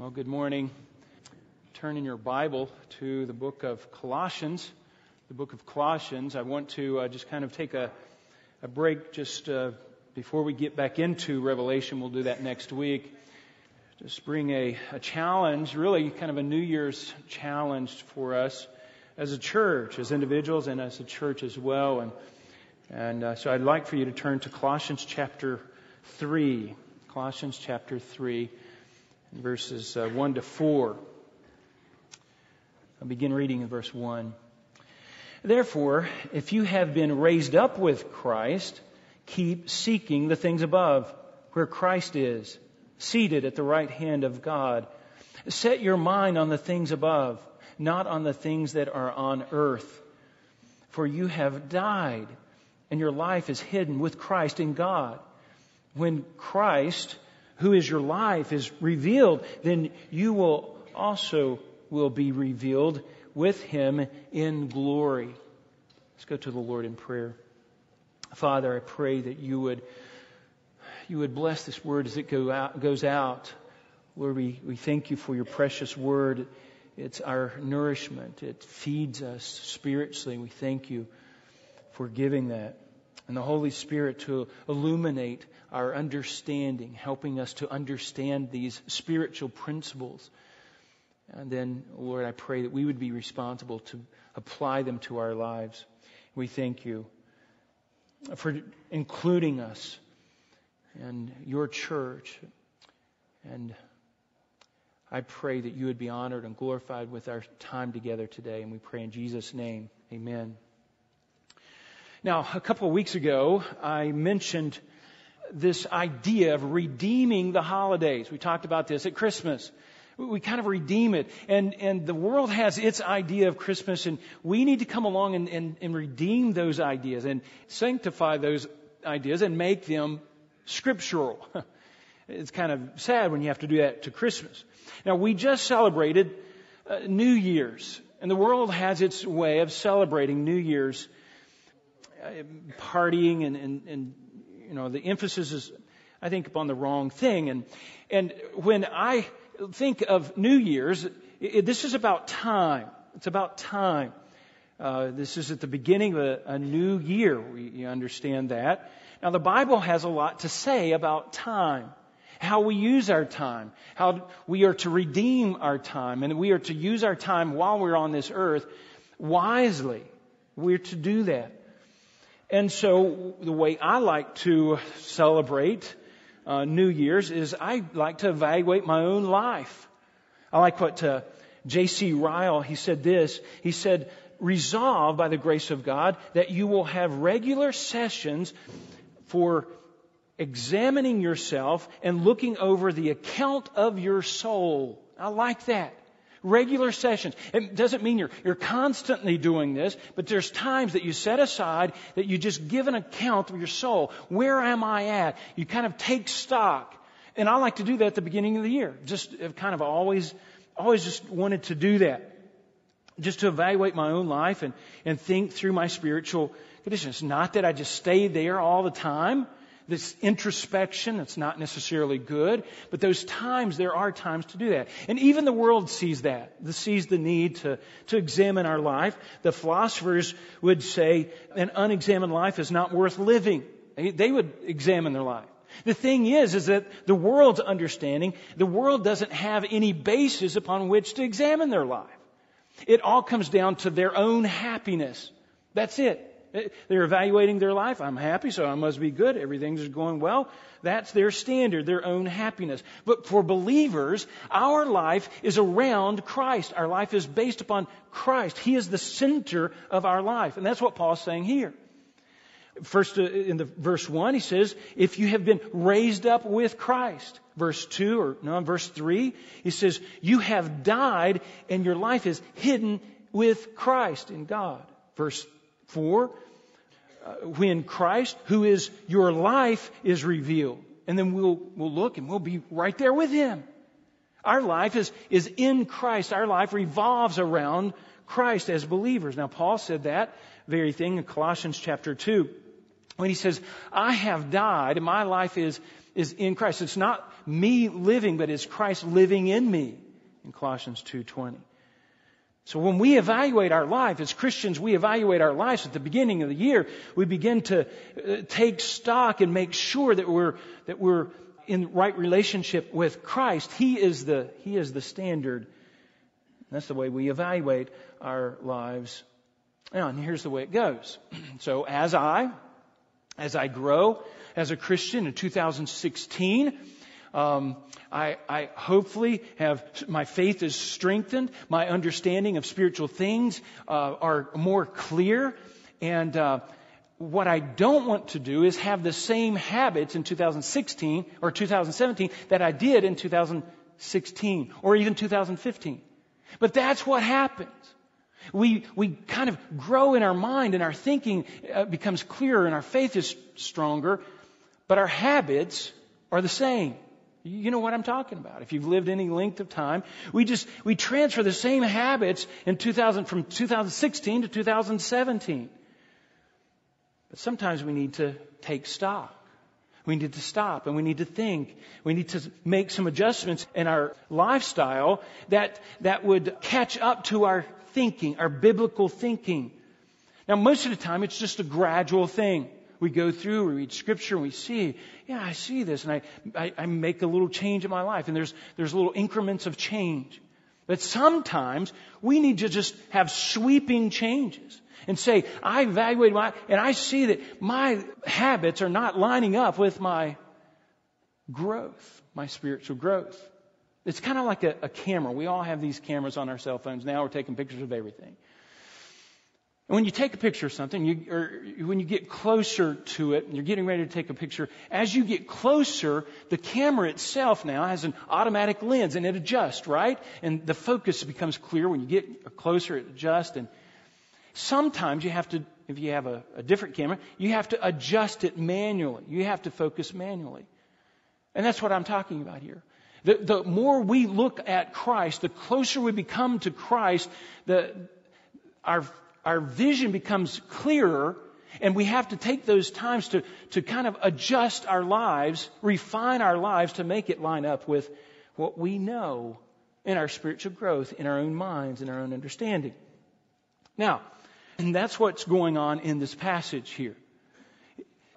Well, good morning. Turn in your Bible to the book of Colossians. The book of Colossians. I want to uh, just kind of take a, a break just uh, before we get back into Revelation. We'll do that next week. Just bring a, a challenge, really kind of a New Year's challenge for us as a church, as individuals, and as a church as well. And, and uh, so I'd like for you to turn to Colossians chapter 3. Colossians chapter 3 verses uh, 1 to 4. I'll begin reading in verse 1. Therefore, if you have been raised up with Christ, keep seeking the things above, where Christ is, seated at the right hand of God. Set your mind on the things above, not on the things that are on earth. For you have died, and your life is hidden with Christ in God. When Christ, who is your life, is revealed, then you will also will be revealed with him in glory. Let's go to the Lord in prayer. Father, I pray that you would you would bless this word as it go out, goes out. Lord, we, we thank you for your precious word. It's our nourishment. It feeds us spiritually. We thank you for giving that. And the Holy Spirit to illuminate our understanding, helping us to understand these spiritual principles. And then, Lord, I pray that we would be responsible to apply them to our lives. We thank you for including us and your church. And I pray that you would be honored and glorified with our time together today. And we pray in Jesus' name. Amen. Now, a couple of weeks ago, I mentioned this idea of redeeming the holidays. We talked about this at Christmas. We kind of redeem it. And, and the world has its idea of Christmas, and we need to come along and, and, and redeem those ideas and sanctify those ideas and make them scriptural. It's kind of sad when you have to do that to Christmas. Now, we just celebrated uh, New Year's, and the world has its way of celebrating New Year's, partying and, and, and you know, the emphasis is, I think, upon the wrong thing. And, and when I think of New Year's, it, this is about time. It's about time. Uh, this is at the beginning of a, a new year. We understand that. Now, the Bible has a lot to say about time. How we use our time. How we are to redeem our time. And we are to use our time while we're on this earth wisely. We're to do that. And so the way I like to celebrate uh, New Year's is I like to evaluate my own life. I like what uh, J.C. Ryle, he said this. He said, resolve by the grace of God that you will have regular sessions for examining yourself and looking over the account of your soul. I like that regular sessions. It doesn't mean you're, you're constantly doing this, but there's times that you set aside that you just give an account of your soul. Where am I at? You kind of take stock. And I like to do that at the beginning of the year. Just kind of always, always just wanted to do that. Just to evaluate my own life and, and think through my spiritual condition. It's Not that I just stay there all the time this introspection that's not necessarily good, but those times, there are times to do that. And even the world sees that, sees the need to, to examine our life. The philosophers would say an unexamined life is not worth living. They would examine their life. The thing is, is that the world's understanding, the world doesn't have any basis upon which to examine their life. It all comes down to their own happiness. That's it. They're evaluating their life. I'm happy, so I must be good. Everything's going well. That's their standard, their own happiness. But for believers, our life is around Christ. Our life is based upon Christ. He is the center of our life. And that's what Paul's saying here. First, uh, in the verse 1, he says, if you have been raised up with Christ. Verse 2, or no, verse 3, he says, you have died and your life is hidden with Christ in God. Verse 4, uh, when Christ, who is your life, is revealed. And then we'll, we'll look and we'll be right there with Him. Our life is, is in Christ. Our life revolves around Christ as believers. Now, Paul said that very thing in Colossians chapter 2 when he says, I have died and my life is, is in Christ. It's not me living, but it's Christ living in me in Colossians 2.20. So when we evaluate our life, as Christians, we evaluate our lives at the beginning of the year, we begin to uh, take stock and make sure that we're, that we're in right relationship with Christ. He is the, He is the standard. That's the way we evaluate our lives. Now, and here's the way it goes. So as I, as I grow as a Christian in 2016, um, I, I, hopefully have my faith is strengthened. My understanding of spiritual things uh, are more clear, and uh, what I don't want to do is have the same habits in 2016 or 2017 that I did in 2016 or even 2015. But that's what happens. We, we kind of grow in our mind and our thinking uh, becomes clearer and our faith is stronger, but our habits are the same. You know what I'm talking about. If you've lived any length of time, we just, we transfer the same habits in 2000, from 2016 to 2017. But sometimes we need to take stock. We need to stop and we need to think. We need to make some adjustments in our lifestyle that, that would catch up to our thinking, our biblical thinking. Now, most of the time, it's just a gradual thing. We go through, we read scripture, and we see, yeah, I see this, and I, I, I make a little change in my life, and there's, there's little increments of change. But sometimes we need to just have sweeping changes and say, I evaluate my, and I see that my habits are not lining up with my growth, my spiritual growth. It's kind of like a, a camera. We all have these cameras on our cell phones. Now we're taking pictures of everything. And when you take a picture of something, you, or when you get closer to it, and you're getting ready to take a picture, as you get closer, the camera itself now has an automatic lens and it adjusts, right? And the focus becomes clear. When you get closer, it adjusts. And sometimes you have to, if you have a, a different camera, you have to adjust it manually. You have to focus manually. And that's what I'm talking about here. The, the more we look at Christ, the closer we become to Christ, the, our, our vision becomes clearer, and we have to take those times to, to kind of adjust our lives, refine our lives to make it line up with what we know in our spiritual growth, in our own minds, in our own understanding. Now, and that's what's going on in this passage here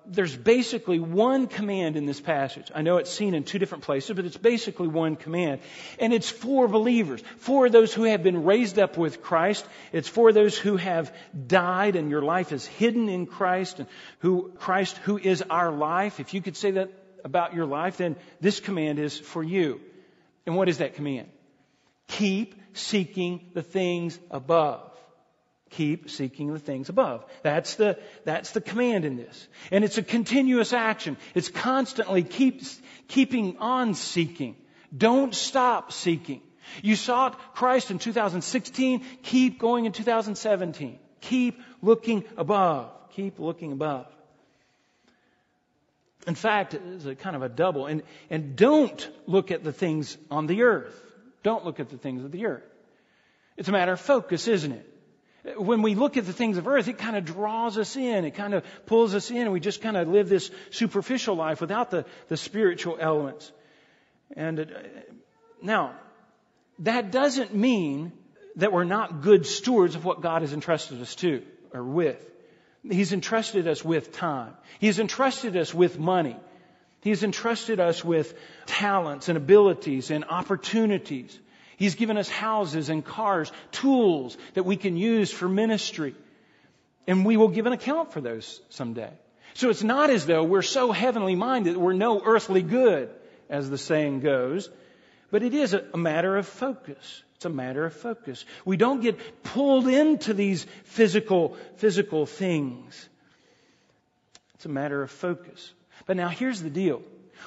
there's basically one command in this passage. I know it's seen in two different places, but it's basically one command. And it's for believers, for those who have been raised up with Christ. It's for those who have died and your life is hidden in Christ and who, Christ who is our life. If you could say that about your life, then this command is for you. And what is that command? Keep seeking the things above keep seeking the things above. That's the, that's the command in this. And it's a continuous action. It's constantly keep, keeping on seeking. Don't stop seeking. You sought Christ in 2016. Keep going in 2017. Keep looking above. Keep looking above. In fact, it's a kind of a double. And, and don't look at the things on the earth. Don't look at the things of the earth. It's a matter of focus, isn't it? When we look at the things of earth, it kind of draws us in. It kind of pulls us in, and we just kind of live this superficial life without the, the spiritual elements. And uh, now, that doesn't mean that we're not good stewards of what God has entrusted us to or with. He's entrusted us with time. He's entrusted us with money. He's entrusted us with talents and abilities and opportunities. He's given us houses and cars, tools that we can use for ministry. And we will give an account for those someday. So it's not as though we're so heavenly minded that we're no earthly good, as the saying goes, but it is a matter of focus. It's a matter of focus. We don't get pulled into these physical, physical things. It's a matter of focus. But now here's the deal.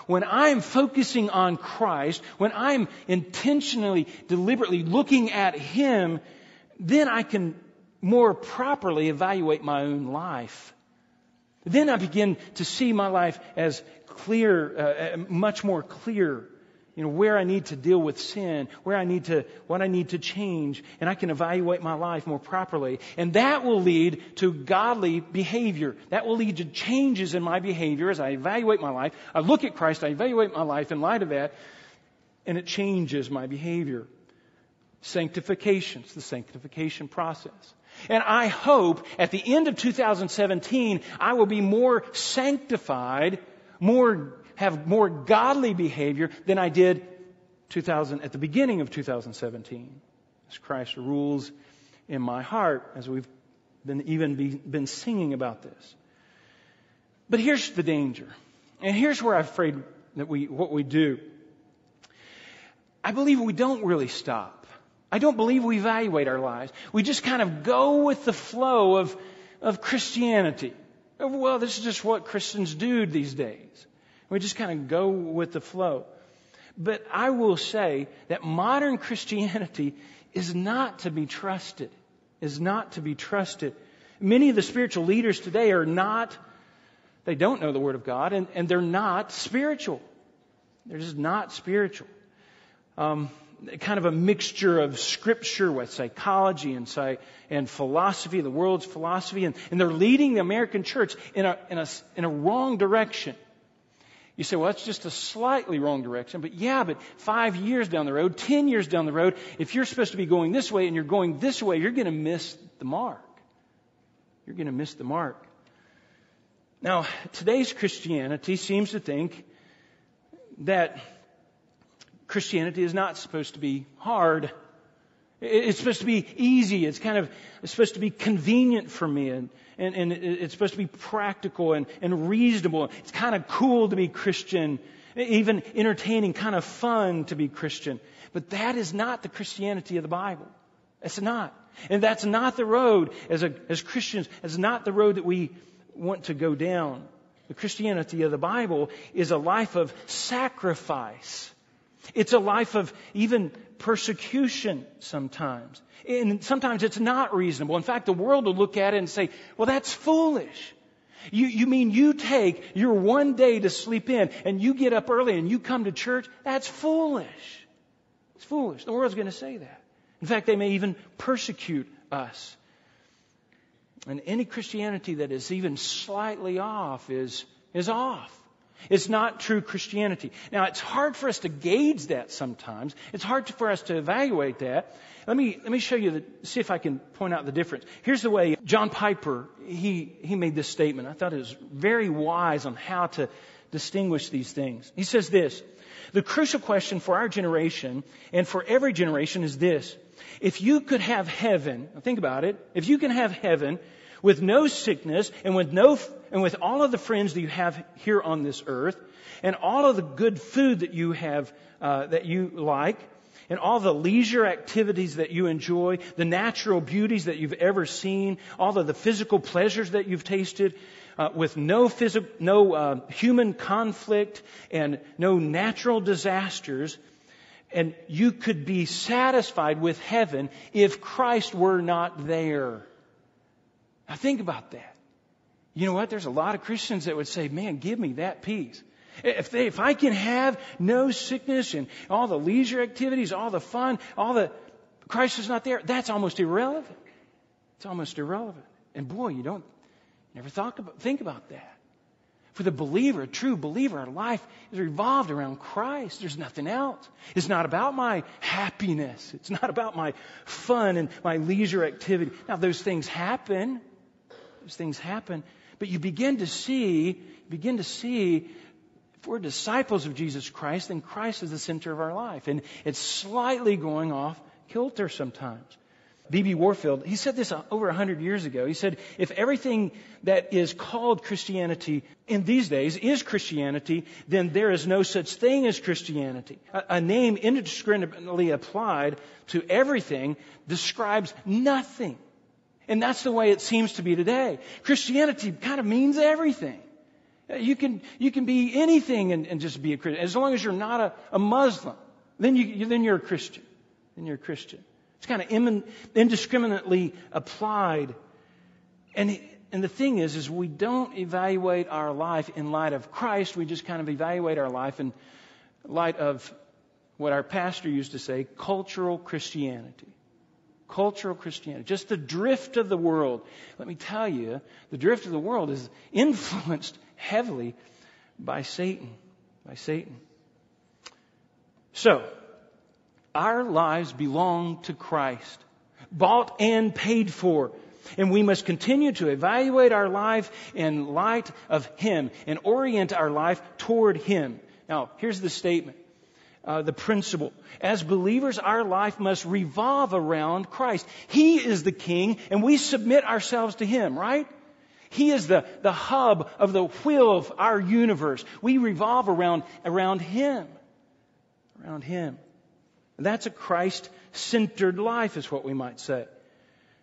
When I'm focusing on Christ, when I'm intentionally, deliberately looking at Him, then I can more properly evaluate my own life. Then I begin to see my life as clear, uh, uh much more clear you know, where I need to deal with sin, where I need to, what I need to change, and I can evaluate my life more properly. And that will lead to godly behavior. That will lead to changes in my behavior as I evaluate my life. I look at Christ, I evaluate my life in light of that, and it changes my behavior. Sanctification, it's the sanctification process. And I hope at the end of 2017, I will be more sanctified, more have more godly behavior than I did 2000, at the beginning of 2017. As Christ rules in my heart, as we've been even be, been singing about this. But here's the danger. And here's where I'm afraid that we, what we do. I believe we don't really stop. I don't believe we evaluate our lives. We just kind of go with the flow of, of Christianity. Well, this is just what Christians do these days. We just kind of go with the flow. But I will say that modern Christianity is not to be trusted. Is not to be trusted. Many of the spiritual leaders today are not, they don't know the Word of God, and, and they're not spiritual. They're just not spiritual. Um, kind of a mixture of scripture with psychology and, psych, and philosophy, the world's philosophy, and, and they're leading the American church in a, in, a, in a wrong direction. You say, well, that's just a slightly wrong direction. But yeah, but five years down the road, ten years down the road, if you're supposed to be going this way and you're going this way, you're going to miss the mark. You're going to miss the mark. Now, today's Christianity seems to think that Christianity is not supposed to be hard. It's supposed to be easy. It's kind of it's supposed to be convenient for me. And and, and it's supposed to be practical and, and reasonable. It's kind of cool to be Christian, even entertaining, kind of fun to be Christian. But that is not the Christianity of the Bible. That's not. And that's not the road as, a, as Christians, it's not the road that we want to go down. The Christianity of the Bible is a life of sacrifice. It's a life of even persecution sometimes. And sometimes it's not reasonable. In fact, the world will look at it and say, well, that's foolish. You, you mean you take your one day to sleep in and you get up early and you come to church? That's foolish. It's foolish. The world's going to say that. In fact, they may even persecute us. And any Christianity that is even slightly off is, is off. It's not true Christianity. Now, it's hard for us to gauge that sometimes. It's hard for us to evaluate that. Let me, let me show you, the, see if I can point out the difference. Here's the way John Piper, he, he made this statement. I thought it was very wise on how to distinguish these things. He says this, the crucial question for our generation and for every generation is this. If you could have heaven, think about it, if you can have heaven with no sickness and with no and with all of the friends that you have here on this earth, and all of the good food that you have, uh, that you like, and all the leisure activities that you enjoy, the natural beauties that you've ever seen, all of the physical pleasures that you've tasted, uh, with no physical, no uh, human conflict and no natural disasters, and you could be satisfied with heaven if Christ were not there. Now think about that. You know what? There's a lot of Christians that would say, man, give me that peace. If, they, if I can have no sickness and all the leisure activities, all the fun, all the, Christ is not there, that's almost irrelevant. It's almost irrelevant. And boy, you don't, never thought about, think about that. For the believer, a true believer, our life is revolved around Christ. There's nothing else. It's not about my happiness. It's not about my fun and my leisure activity. Now, those things happen. Things happen. But you begin to see, begin to see, if we're disciples of Jesus Christ, then Christ is the center of our life. And it's slightly going off kilter sometimes. B.B. Warfield, he said this over a hundred years ago. He said, if everything that is called Christianity in these days is Christianity, then there is no such thing as Christianity. A, a name indiscriminately applied to everything describes nothing. And that's the way it seems to be today. Christianity kind of means everything. You can, you can be anything and, and just be a Christian. As long as you're not a, a Muslim, then, you, then you're a Christian. Then you're a Christian. It's kind of indiscriminately applied. And, and the thing is, is we don't evaluate our life in light of Christ. We just kind of evaluate our life in light of what our pastor used to say, cultural Christianity. Cultural Christianity, just the drift of the world. Let me tell you, the drift of the world is influenced heavily by Satan. By Satan. So, our lives belong to Christ, bought and paid for. And we must continue to evaluate our life in light of Him and orient our life toward Him. Now, here's the statement. Uh, the principle. As believers, our life must revolve around Christ. He is the King, and we submit ourselves to Him, right? He is the, the hub of the wheel of our universe. We revolve around, around Him. Around Him. And that's a Christ centered life, is what we might say.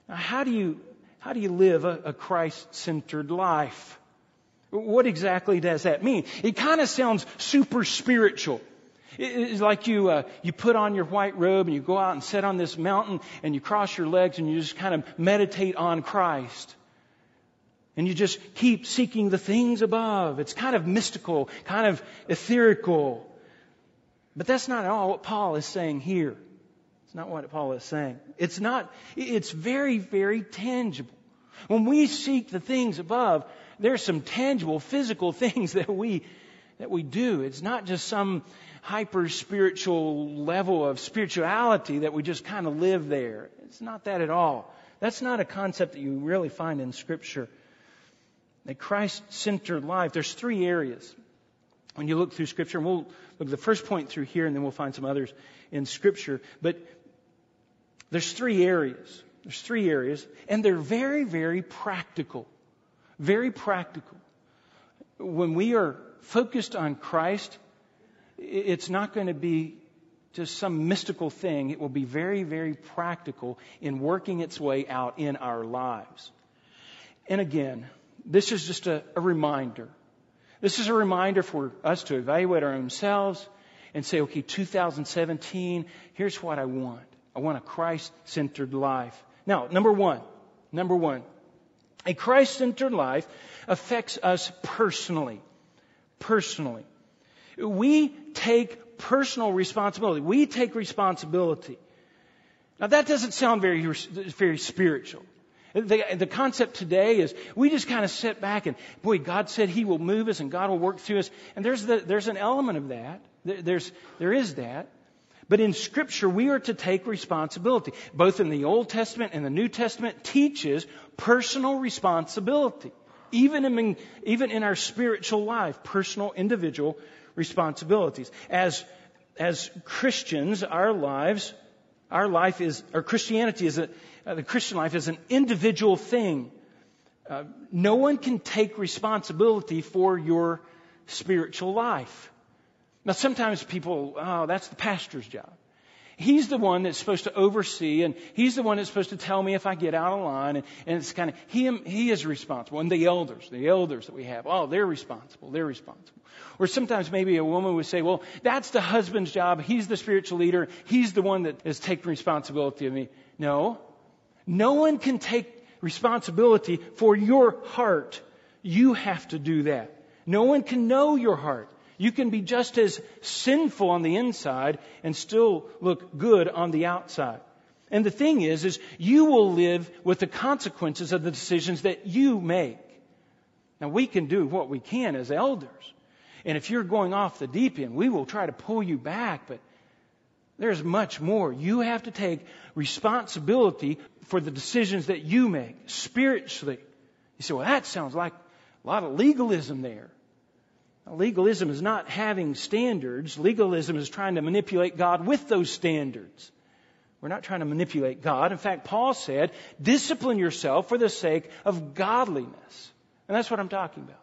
Now, how do you, how do you live a, a Christ centered life? What exactly does that mean? It kind of sounds super spiritual. It's like you, uh, you put on your white robe and you go out and sit on this mountain and you cross your legs and you just kind of meditate on Christ. And you just keep seeking the things above. It's kind of mystical, kind of etherical. But that's not at all what Paul is saying here. It's not what Paul is saying. It's not, it's very, very tangible. When we seek the things above, there's some tangible physical things that we, that we do. It's not just some hyper spiritual level of spirituality that we just kind of live there. It's not that at all. That's not a concept that you really find in Scripture. A Christ centered life, there's three areas. When you look through Scripture, and we'll look at the first point through here, and then we'll find some others in Scripture. But there's three areas. There's three areas, and they're very, very practical. Very practical. When we are focused on Christ, it's not going to be just some mystical thing. It will be very, very practical in working its way out in our lives. And again, this is just a, a reminder. This is a reminder for us to evaluate our own selves and say, okay, 2017, here's what I want. I want a Christ centered life. Now, number one, number one, a Christ centered life affects us personally. Personally. We take personal responsibility. We take responsibility. Now that doesn't sound very, very spiritual. The, the concept today is we just kind of sit back and, boy, God said He will move us and God will work through us. And there's, the, there's an element of that. There's, there is that. But in Scripture, we are to take responsibility. Both in the Old Testament and the New Testament teaches personal responsibility. Even in, even in our spiritual life, personal, individual responsibilities. As, as Christians, our lives, our life is, our Christianity is a, uh, the Christian life is an individual thing. Uh, no one can take responsibility for your spiritual life. Now, sometimes people, oh, that's the pastor's job. He's the one that's supposed to oversee, and he's the one that's supposed to tell me if I get out of line. And, and it's kind of, he, he is responsible. And the elders, the elders that we have, oh, they're responsible. They're responsible. Or sometimes maybe a woman would say, well, that's the husband's job. He's the spiritual leader. He's the one that is taking responsibility of me. No. No one can take responsibility for your heart. You have to do that. No one can know your heart. You can be just as sinful on the inside and still look good on the outside. And the thing is, is you will live with the consequences of the decisions that you make. Now we can do what we can as elders. And if you're going off the deep end, we will try to pull you back, but there's much more. You have to take responsibility for the decisions that you make spiritually. You say, well, that sounds like a lot of legalism there. Legalism is not having standards. Legalism is trying to manipulate God with those standards. We're not trying to manipulate God. In fact, Paul said, discipline yourself for the sake of godliness. And that's what I'm talking about.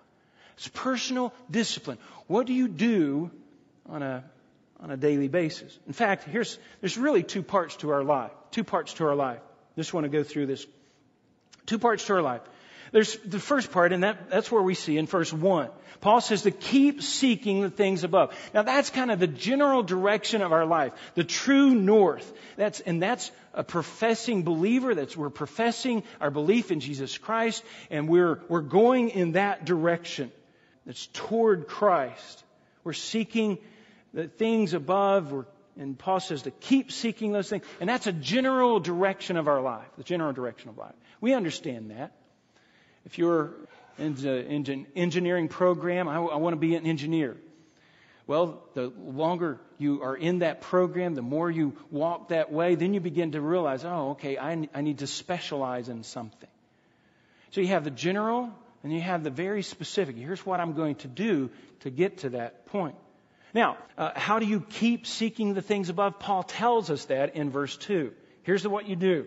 It's personal discipline. What do you do on a, on a daily basis? In fact, here's, there's really two parts to our life. Two parts to our life. Just want to go through this. Two parts to our life. There's the first part, and that, that's where we see in verse 1. Paul says to keep seeking the things above. Now that's kind of the general direction of our life, the true north. That's, and that's a professing believer. That's, we're professing our belief in Jesus Christ, and we're, we're going in that direction. That's toward Christ. We're seeking the things above. We're and Paul says to keep seeking those things. And that's a general direction of our life, the general direction of life. We understand that. If you're in an engineering program, I, I want to be an engineer. Well, the longer you are in that program, the more you walk that way, then you begin to realize, oh, okay, I, I need to specialize in something. So you have the general and you have the very specific. Here's what I'm going to do to get to that point. Now, uh, how do you keep seeking the things above? Paul tells us that in verse 2. Here's what you do.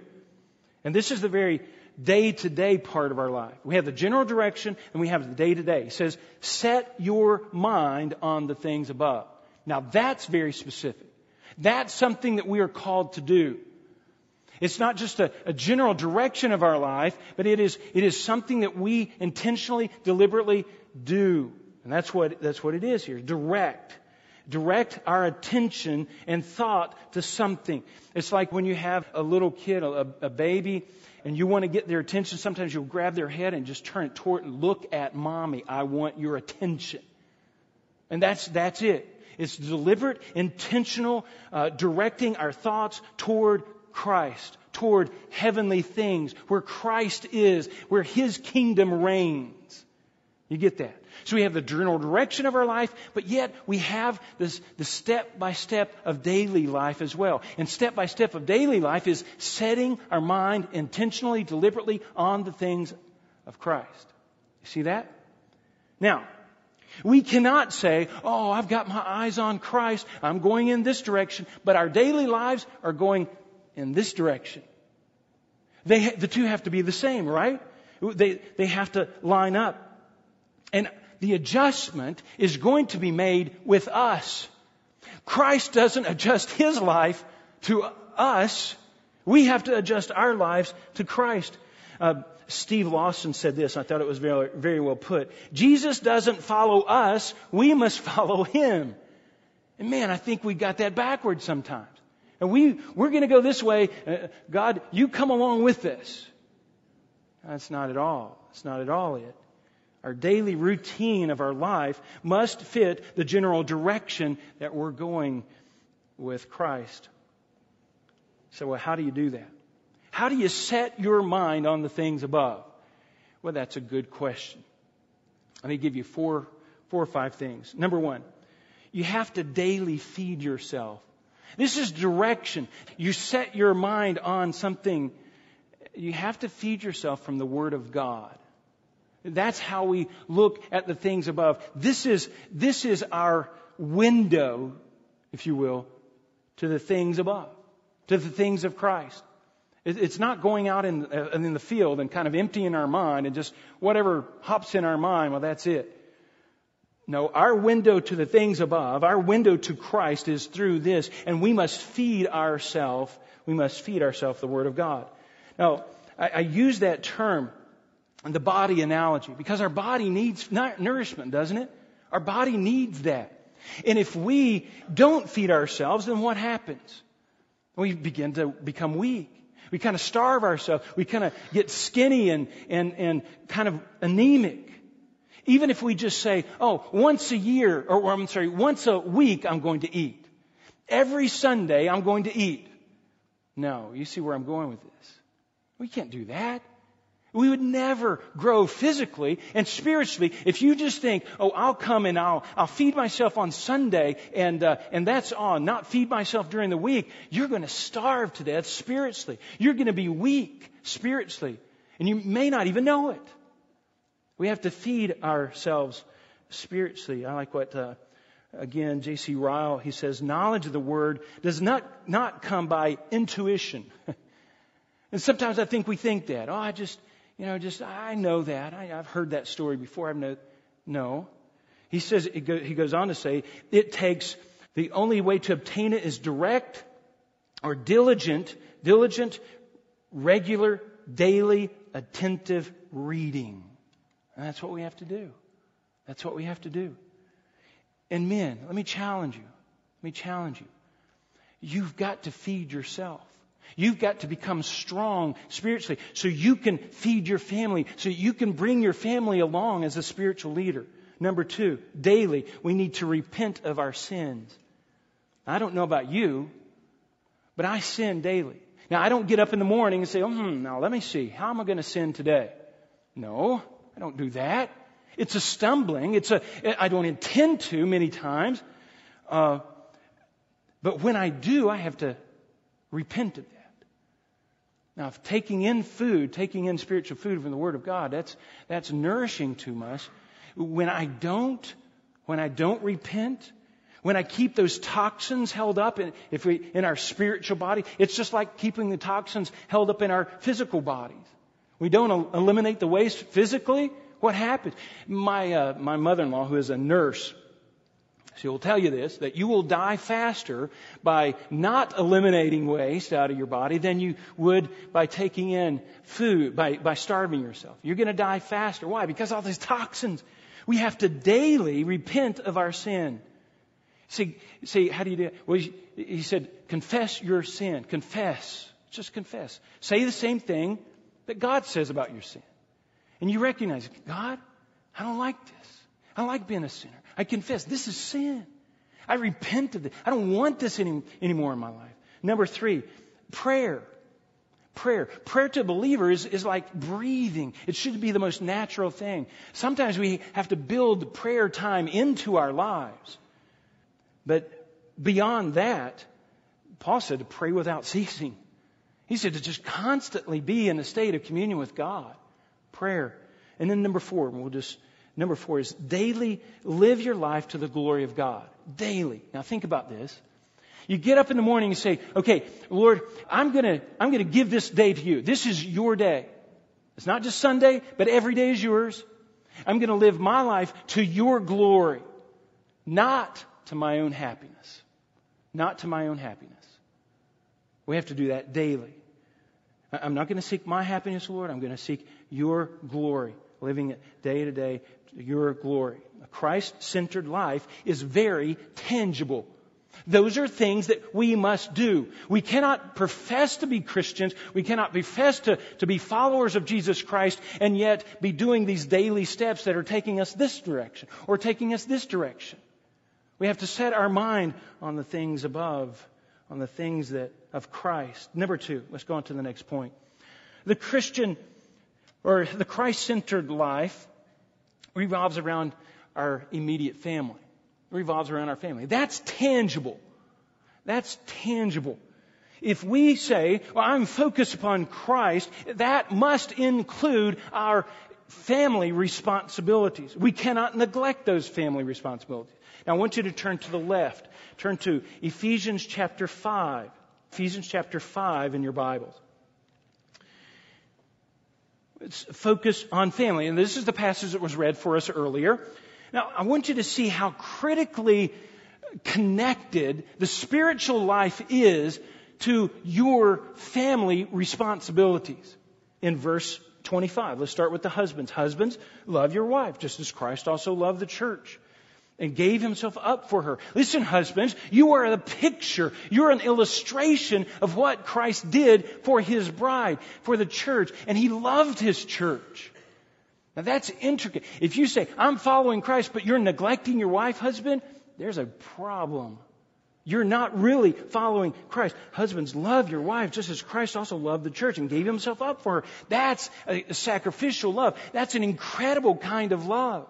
And this is the very day to day part of our life. We have the general direction and we have the day to day. Says, set your mind on the things above. Now that's very specific. That's something that we are called to do. It's not just a, a, general direction of our life, but it is, it is something that we intentionally, deliberately do. And that's what, that's what it is here. Direct direct our attention and thought to something. It's like when you have a little kid, a, a baby, and you want to get their attention. Sometimes you'll grab their head and just turn it toward and look at mommy. I want your attention. And that's, that's it. It's deliberate, intentional, uh, directing our thoughts toward Christ, toward heavenly things, where Christ is, where His kingdom reigns. You get that? So we have the general direction of our life, but yet we have this, the step by step of daily life as well. And step by step of daily life is setting our mind intentionally, deliberately on the things of Christ. You see that? Now, we cannot say, oh, I've got my eyes on Christ, I'm going in this direction, but our daily lives are going in this direction. They, the two have to be the same, right? They, they have to line up. And the adjustment is going to be made with us. Christ doesn't adjust his life to us. We have to adjust our lives to Christ. Uh, Steve Lawson said this. I thought it was very, very well put. Jesus doesn't follow us. We must follow him. And man, I think we got that backwards sometimes. And we, we're going to go this way. Uh, God, you come along with this. That's not at all. That's not at all it our daily routine of our life must fit the general direction that we're going with Christ. So, well, how do you do that? How do you set your mind on the things above? Well, that's a good question. Let me give you four, four or five things. Number one, you have to daily feed yourself. This is direction. You set your mind on something. You have to feed yourself from the Word of God. That's how we look at the things above. This is, this is our window, if you will, to the things above, to the things of Christ. It's not going out in, uh, in the field and kind of emptying our mind and just whatever hops in our mind, well, that's it. No, our window to the things above, our window to Christ is through this, and we must feed ourselves, we must feed ourselves the Word of God. Now, I, I use that term the body analogy because our body needs nourishment, doesn't it? Our body needs that. And if we don't feed ourselves, then what happens? We begin to become weak. We kind of starve ourselves. We kind of get skinny and, and, and kind of anemic. Even if we just say, oh, once a year, or I'm sorry, once a week I'm going to eat. Every Sunday I'm going to eat. No, you see where I'm going with this. We can't do that. We would never grow physically and spiritually if you just think, oh, I'll come and I'll, I'll feed myself on Sunday and, uh, and that's all, not feed myself during the week. You're going to starve to death spiritually. You're going to be weak spiritually. And you may not even know it. We have to feed ourselves spiritually. I like what, uh, again, J.C. Ryle, he says, knowledge of the word does not, not come by intuition. and sometimes I think we think that. Oh, I just, you know, just, I know that. I, have heard that story before. I've no, no. He says, he goes on to say, it takes, the only way to obtain it is direct or diligent, diligent, regular, daily, attentive reading. And that's what we have to do. That's what we have to do. And men, let me challenge you. Let me challenge you. You've got to feed yourself. You've got to become strong spiritually so you can feed your family, so you can bring your family along as a spiritual leader. Number two, daily, we need to repent of our sins. I don't know about you, but I sin daily. Now, I don't get up in the morning and say, hmm, now let me see, how am I going to sin today? No, I don't do that. It's a stumbling. It's a, I don't intend to many times. Uh, but when I do, I have to repent of that. Now, if taking in food, taking in spiritual food from the Word of God, that's, that's nourishing to us. When I don't, when I don't repent, when I keep those toxins held up in, if we, in our spiritual body, it's just like keeping the toxins held up in our physical bodies. We don't eliminate the waste physically. What happens? My, uh, my mother-in-law, who is a nurse, she will tell you this, that you will die faster by not eliminating waste out of your body than you would by taking in food, by, by starving yourself. You're going to die faster. Why? Because all these toxins. We have to daily repent of our sin. See, see, how do you do it? Well, he said, confess your sin. Confess. Just confess. Say the same thing that God says about your sin. And you recognize, God, I don't like this. I don't like being a sinner. I confess, this is sin. I repent of it. I don't want this any, anymore in my life. Number three, prayer. Prayer. Prayer to a believer is, is like breathing. It should be the most natural thing. Sometimes we have to build prayer time into our lives. But beyond that, Paul said to pray without ceasing. He said to just constantly be in a state of communion with God. Prayer. And then number four, we'll just, number four is daily live your life to the glory of God. Daily. Now think about this. You get up in the morning and say, okay, Lord, I'm gonna, I'm gonna give this day to you. This is your day. It's not just Sunday, but every day is yours. I'm gonna live my life to your glory. Not to my own happiness. Not to my own happiness. We have to do that daily. I'm not to seek my happiness, Lord. I'm to seek your glory, living it day to day to your glory. A Christ centered life is very tangible. Those are things that we must do. We cannot profess to be Christians. We cannot profess to, to be followers of Jesus Christ and yet be doing these daily steps that are taking us this direction or taking us this direction. We have to set our mind on the things above, on the things that of Christ. Number two, let's go on to the next point. The Christian or the Christ centered life revolves around our immediate family. It revolves around our family. That's tangible. That's tangible. If we say, well, I'm focused upon Christ, that must include our family responsibilities. We cannot neglect those family responsibilities. Now I want you to turn to the left. Turn to Ephesians chapter 5. Ephesians chapter 5 in your Bibles. Focus on family. And this is the passage that was read for us earlier. Now, I want you to see how critically connected the spiritual life is to your family responsibilities. In verse 25, let's start with the husbands. Husbands, love your wife, just as Christ also loved the church and gave himself up for her. Listen, husbands, you are a picture, you're an illustration of what Christ did for his bride, for the church, and he loved his church. Now that's intricate. If you say, I'm following Christ, but you're neglecting your wife, husband, there's a problem. You're not really following Christ. Husbands, love your wife just as Christ also loved the church and gave himself up for her. That's a sacrificial love. That's an incredible kind of love.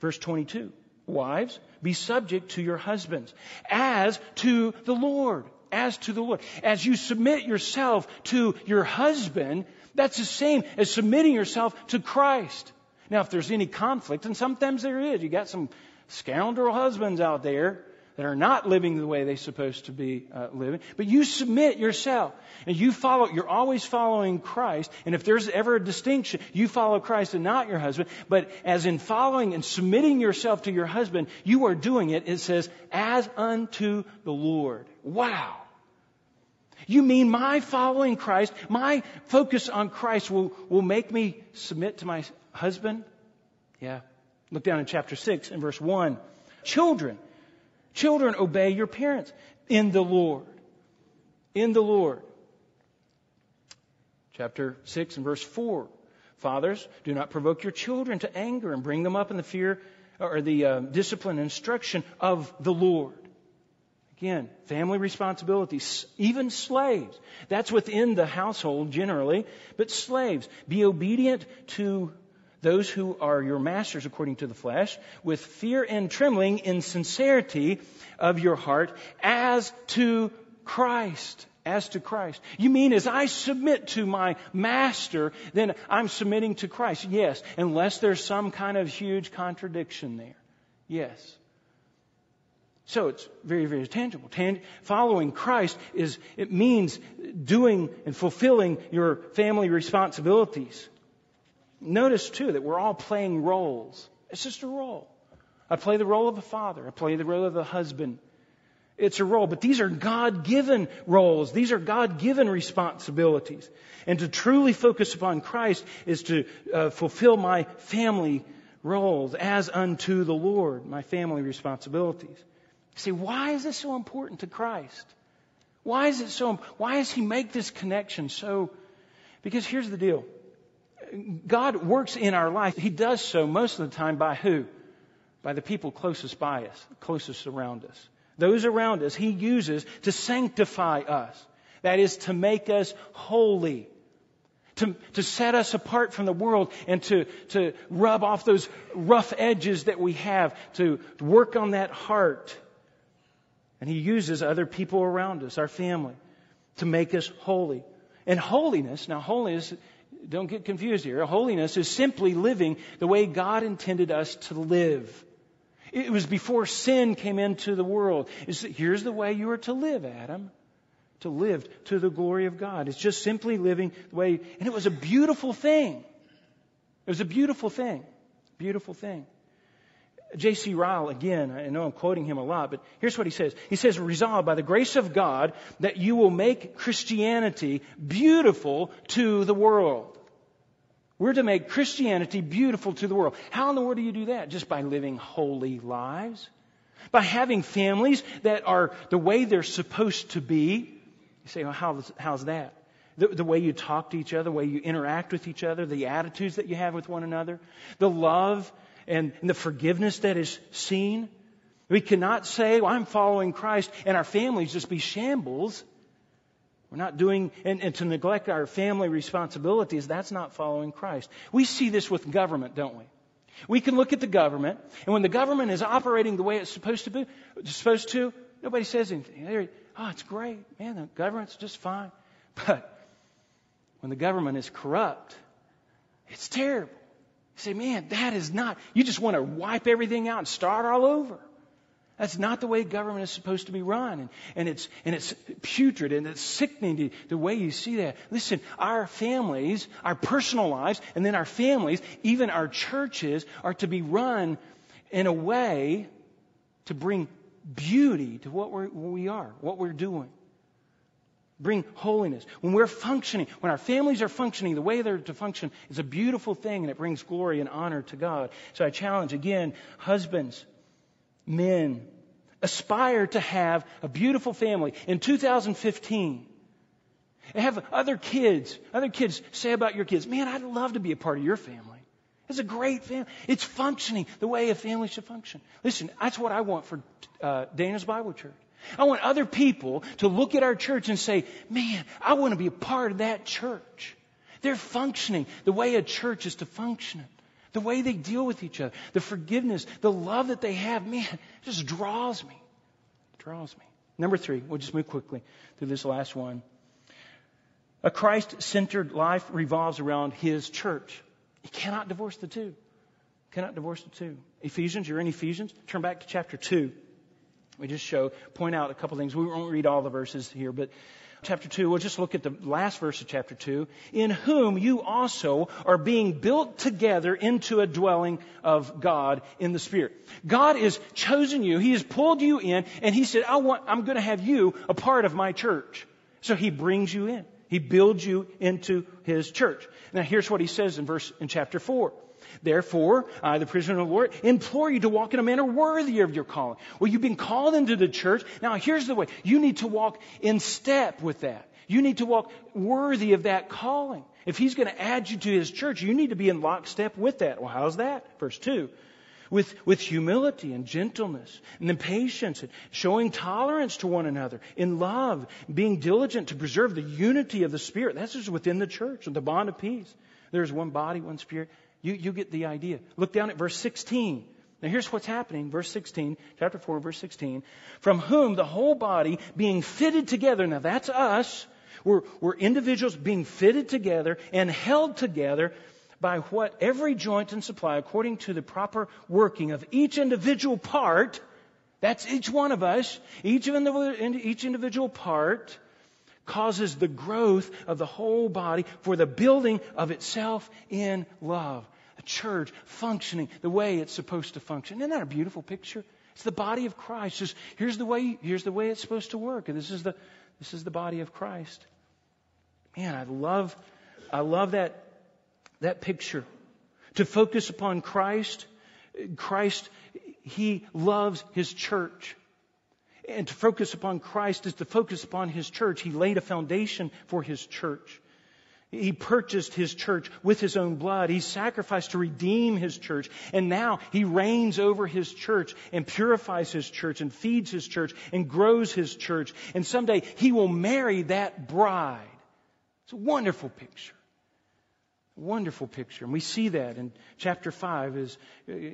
Verse 22. Wives, be subject to your husbands as to the Lord. As to the Lord. As you submit yourself to your husband, that's the same as submitting yourself to Christ. Now, if there's any conflict, and sometimes there is, you got some scoundrel husbands out there that are not living the way they're supposed to be uh, living. But you submit yourself and you follow, you're always following Christ. And if there's ever a distinction, you follow Christ and not your husband. But as in following and submitting yourself to your husband, you are doing it, it says, as unto the Lord. Wow. You mean my following Christ, my focus on Christ will, will make me submit to my husband? Yeah. Look down in chapter 6 and verse 1. Children, Children, obey your parents in the Lord. In the Lord. Chapter 6 and verse 4. Fathers, do not provoke your children to anger and bring them up in the fear or the uh, discipline and instruction of the Lord. Again, family responsibilities, even slaves. That's within the household generally, but slaves. Be obedient to those who are your masters according to the flesh, with fear and trembling in sincerity of your heart, as to Christ. As to Christ. You mean as I submit to my master, then I'm submitting to Christ? Yes, unless there's some kind of huge contradiction there. Yes. So it's very, very tangible. Tan- following Christ is, it means doing and fulfilling your family responsibilities. Notice too that we're all playing roles. It's just a role. I play the role of a father. I play the role of a husband. It's a role, but these are God-given roles. These are God-given responsibilities. And to truly focus upon Christ is to uh, fulfill my family roles as unto the Lord, my family responsibilities. See, why is this so important to Christ? Why is it so, why does he make this connection so? Because here's the deal. God works in our life. He does so most of the time by who? By the people closest by us, closest around us. Those around us He uses to sanctify us. That is to make us holy. To, to set us apart from the world and to, to rub off those rough edges that we have, to work on that heart and He uses other people around us, our family, to make us holy. And holiness, now holiness, don't get confused here. Holiness is simply living the way God intended us to live. It was before sin came into the world. It's, here's the way you are to live, Adam. To live to the glory of God. It's just simply living the way, and it was a beautiful thing. It was a beautiful thing. Beautiful thing. J.C. Ryle, again, I know I'm quoting him a lot, but here's what he says. He says, resolve by the grace of God that you will make Christianity beautiful to the world. We're to make Christianity beautiful to the world. How in the world do you do that? Just by living holy lives? By having families that are the way they're supposed to be? You say, well, how's, that? The, the, way you talk to each other, the way you interact with each other, the attitudes that you have with one another, the love and, and the forgiveness that is seen. We cannot say, well, I'm following Christ, and our families just be shambles. We're not doing, and, and, to neglect our family responsibilities, that's not following Christ. We see this with government, don't we? We can look at the government, and when the government is operating the way it's supposed to be, it's supposed to, nobody says anything. oh, it's great. Man, the government's just fine. But when the government is corrupt, it's terrible say, man, that is not, you just want to wipe everything out and start all over. That's not the way government is supposed to be run. And, and, it's, and it's putrid and it's sickening to, the way you see that. Listen, our families, our personal lives, and then our families, even our churches, are to be run in a way to bring beauty to what, we're, what we are, what we're doing bring holiness. When we're functioning, when our families are functioning the way they're to function, it's a beautiful thing and it brings glory and honor to God. So I challenge again, husbands, men, aspire to have a beautiful family. In 2015, have other kids, other kids say about your kids, man, I'd love to be a part of your family. It's a great family. It's functioning the way a family should function. Listen, that's what I want for uh, Dana's Bible Church. I want other people to look at our church and say, man, I want to be a part of that church. They're functioning the way a church is to function. The way they deal with each other, the forgiveness, the love that they have, man, it just draws me. draws me. Number three, we'll just move quickly through this last one. A Christ centered life revolves around His church. You cannot divorce the two. Cannot divorce the two. Ephesians, you're in Ephesians. Turn back to chapter 2. We just show, point out a couple things. We won't read all the verses here, but chapter 2, we'll just look at the last verse of chapter 2. In whom you also are being built together into a dwelling of God in the Spirit. God has chosen you. He has pulled you in and He said, I want, I'm going to have you a part of my church. So He brings you in. He builds you into His church. Now here's what He says in verse, in chapter 4. Therefore, I, the prisoner of the Lord, implore you to walk in a manner worthy of your calling. Well, you've been called into the church. Now, here's the way. You need to walk in step with that. You need to walk worthy of that calling. If he's going to add you to his church, you need to be in lockstep with that. Well, how's that? Verse 2. with, with humility and gentleness and then patience and showing tolerance to one another in love, being diligent to preserve the unity of the Spirit. That's just within the church, the bond of peace. There's one body, one Spirit. You, you get the idea. Look down at verse 16. Now here's what's happening. Verse 16, chapter 4, verse 16. From whom the whole body being fitted together. Now that's us. We're, we're individuals being fitted together and held together by what every joint and supply, according to the proper working of each individual part, that's each one of us, each, of the, each individual part causes the growth of the whole body for the building of itself in love. A church functioning the way it's supposed to function. Isn't that a beautiful picture? It's the body of Christ. Just here's the way, here's the way it's supposed to work. And this is the, this is the body of Christ. Man, I love, I love that that picture. To focus upon Christ, Christ, He loves His church. And to focus upon Christ is to focus upon His church. He laid a foundation for His church. He purchased His church with His own blood. He sacrificed to redeem His church. And now He reigns over His church and purifies His church and feeds His church and grows His church. And someday He will marry that bride. It's a wonderful picture. Wonderful picture. And we see that in chapter 5 is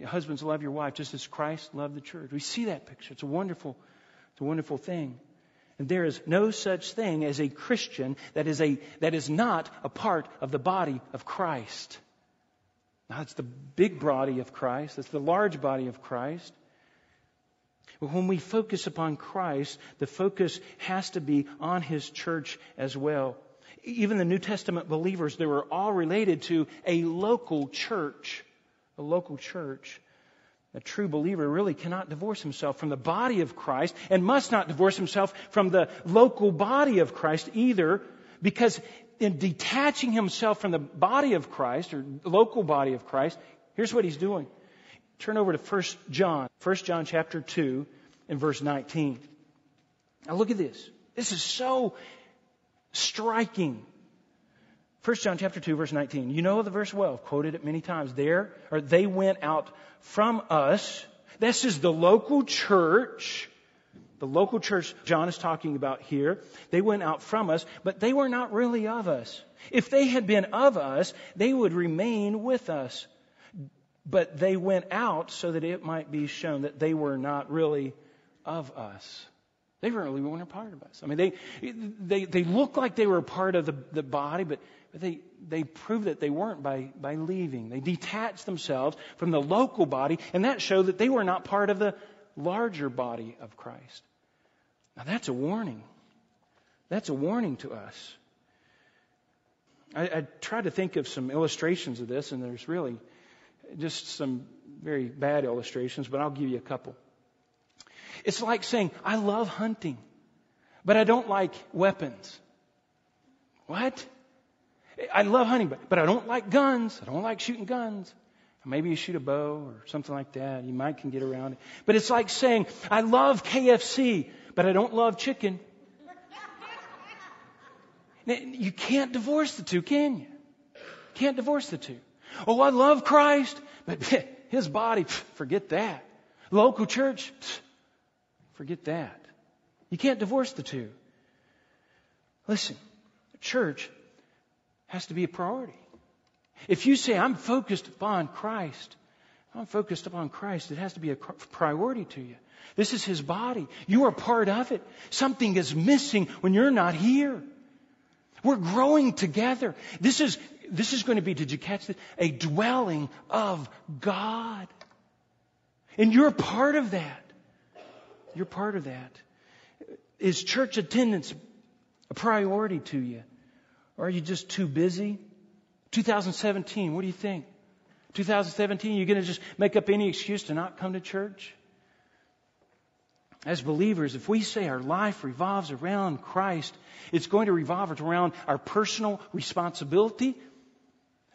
husbands love your wife just as Christ loved the church. We see that picture. It's a wonderful, it's a wonderful thing. And there is no such thing as a Christian that is a, that is not a part of the body of Christ. Now, it's the big body of Christ. It's the large body of Christ. But when we focus upon Christ, the focus has to be on His church as well even the New Testament believers, they were all related to a local church. A local church. A true believer really cannot divorce himself from the body of Christ and must not divorce himself from the local body of Christ either, because in detaching himself from the body of Christ or local body of Christ, here's what he's doing. Turn over to 1 John, 1 John chapter 2 and verse 19. Now look at this. This is so striking. 1 John chapter 2 verse 19. You know the verse well. I've quoted it many times. There, or they went out from us. This is the local church. The local church John is talking about here. They went out from us, but they were not really of us. If they had been of us, they would remain with us. But they went out so that it might be shown that they were not really of us. They really weren't a part of us. I mean, they, they, they look like they were a part of the, the body, but, but they, they proved that they weren't by, by leaving. They detached themselves from the local body, and that showed that they were not part of the larger body of Christ. Now, that's a warning. That's a warning to us. I, I tried to think of some illustrations of this, and there's really just some very bad illustrations, but I'll give you a couple. It's like saying, I love hunting, but I don't like weapons. What? I love hunting, but, but I don't like guns. I don't like shooting guns. Maybe you shoot a bow or something like that. You might can get around it. But it's like saying, I love KFC, but I don't love chicken. you can't divorce the two, can you? Can't divorce the two. Oh, I love Christ, but his body, forget that. Local church, Forget that. You can't divorce the two. Listen, church has to be a priority. If you say, I'm focused upon Christ, I'm focused upon Christ, it has to be a priority to you. This is His body. You are part of it. Something is missing when you're not here. We're growing together. This is, this is going to be, did you catch this? A dwelling of God. And you're part of that. You're part of that. Is church attendance a priority to you? Or are you just too busy? 2017, what do you think? 2017, you're going to just make up any excuse to not come to church? As believers, if we say our life revolves around Christ, it's going to revolve around our personal responsibility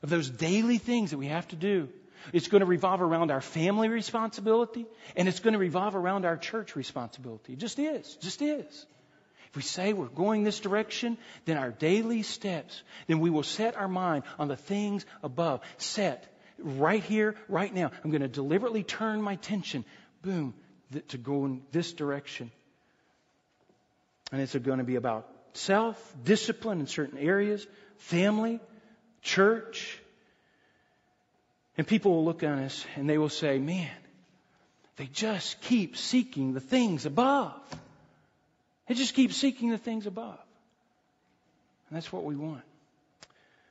of those daily things that we have to do. It's going to revolve around our family responsibility, and it's going to revolve around our church responsibility. It just is. Just is. If we say we're going this direction, then our daily steps, then we will set our mind on the things above. Set. right here, right now, I'm going to deliberately turn my attention, boom, to go in this direction. And it's going to be about self, discipline in certain areas, family, church. And people will look on us and they will say, man, they just keep seeking the things above. They just keep seeking the things above. And that's what we want.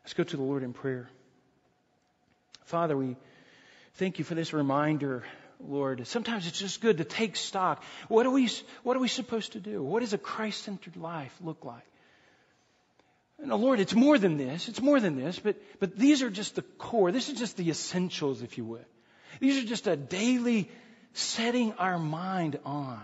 Let's go to the Lord in prayer. Father, we thank you for this reminder, Lord. Sometimes it's just good to take stock. What are we, what are we supposed to do? What does a Christ centered life look like? No, Lord, it's more than this. It's more than this, but, but these are just the core. This is just the essentials, if you would. These are just a daily setting our mind on.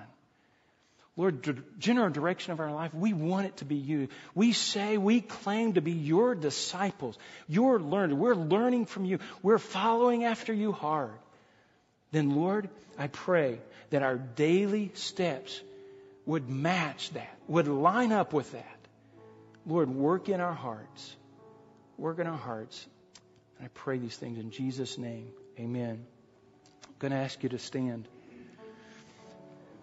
Lord, general direction of our life, we want it to be you. We say, we claim to be your disciples, your learners. We're learning from you. We're following after you hard. Then, Lord, I pray that our daily steps would match that, would line up with that. Lord, work in our hearts. Work in our hearts. And I pray these things in Jesus' name. Amen. I'm going to ask you to stand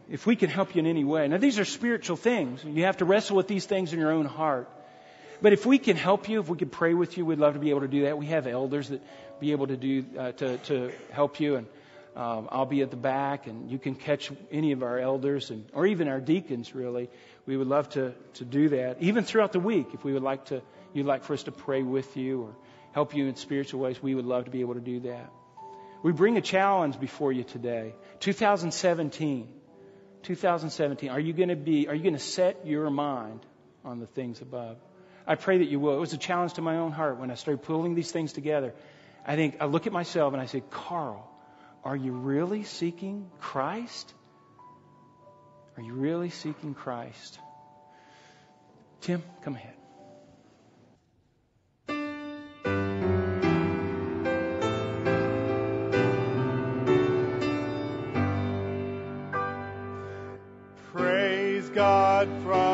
if we can help you in any way. Now, these are spiritual things. You have to wrestle with these things in your own heart. But if we can help you, if we can pray with you, we'd love to be able to do that. We have elders that be able to do uh, to to help you, and um, I'll be at the back, and you can catch any of our elders and or even our deacons. Really, we would love to to do that, even throughout the week. If we would like to, you'd like for us to pray with you or help you in spiritual ways, we would love to be able to do that. We bring a challenge before you today, 2017. 2017, are you going to be, are you going to set your mind on the things above? I pray that you will. It was a challenge to my own heart when I started pulling these things together. I think, I look at myself and I say, Carl, are you really seeking Christ? Are you really seeking Christ? Tim, come ahead. Praise God from